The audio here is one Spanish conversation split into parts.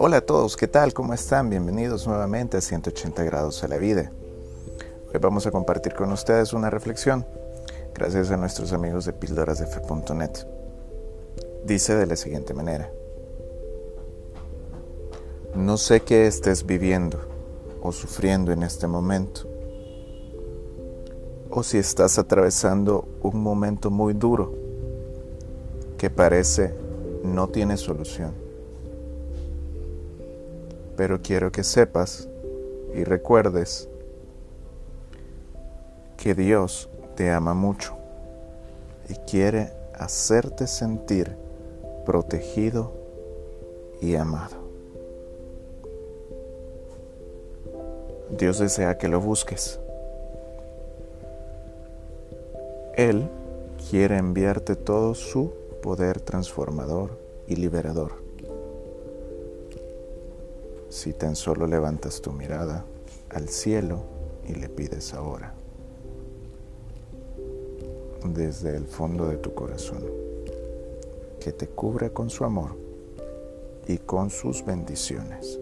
Hola a todos, ¿qué tal? ¿Cómo están? Bienvenidos nuevamente a 180 grados a la vida. Hoy vamos a compartir con ustedes una reflexión, gracias a nuestros amigos de píldorasdefe.net. Dice de la siguiente manera. No sé qué estés viviendo o sufriendo en este momento, o si estás atravesando un momento muy duro que parece no tiene solución. Pero quiero que sepas y recuerdes que Dios te ama mucho y quiere hacerte sentir protegido y amado. Dios desea que lo busques. Él quiere enviarte todo su poder transformador y liberador. Si tan solo levantas tu mirada al cielo y le pides ahora, desde el fondo de tu corazón, que te cubra con su amor y con sus bendiciones.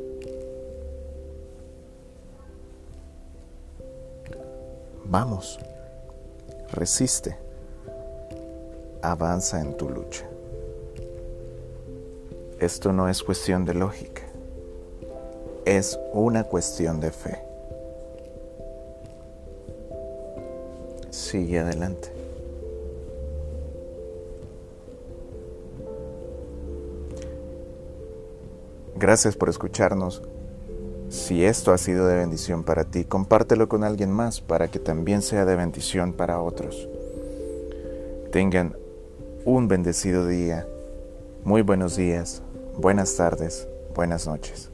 Vamos, resiste avanza en tu lucha. Esto no es cuestión de lógica, es una cuestión de fe. Sigue adelante. Gracias por escucharnos. Si esto ha sido de bendición para ti, compártelo con alguien más para que también sea de bendición para otros. Tengan un bendecido día. Muy buenos días, buenas tardes, buenas noches.